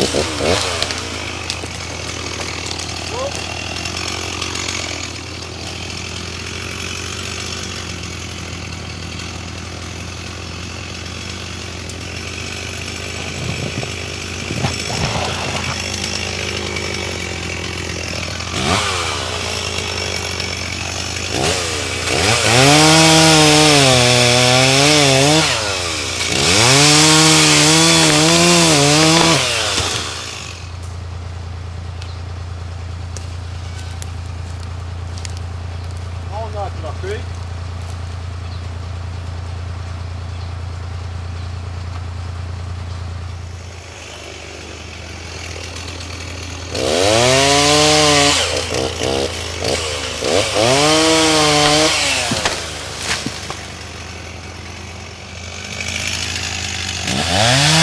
Oh, oh, oh. On a attrapé. Ah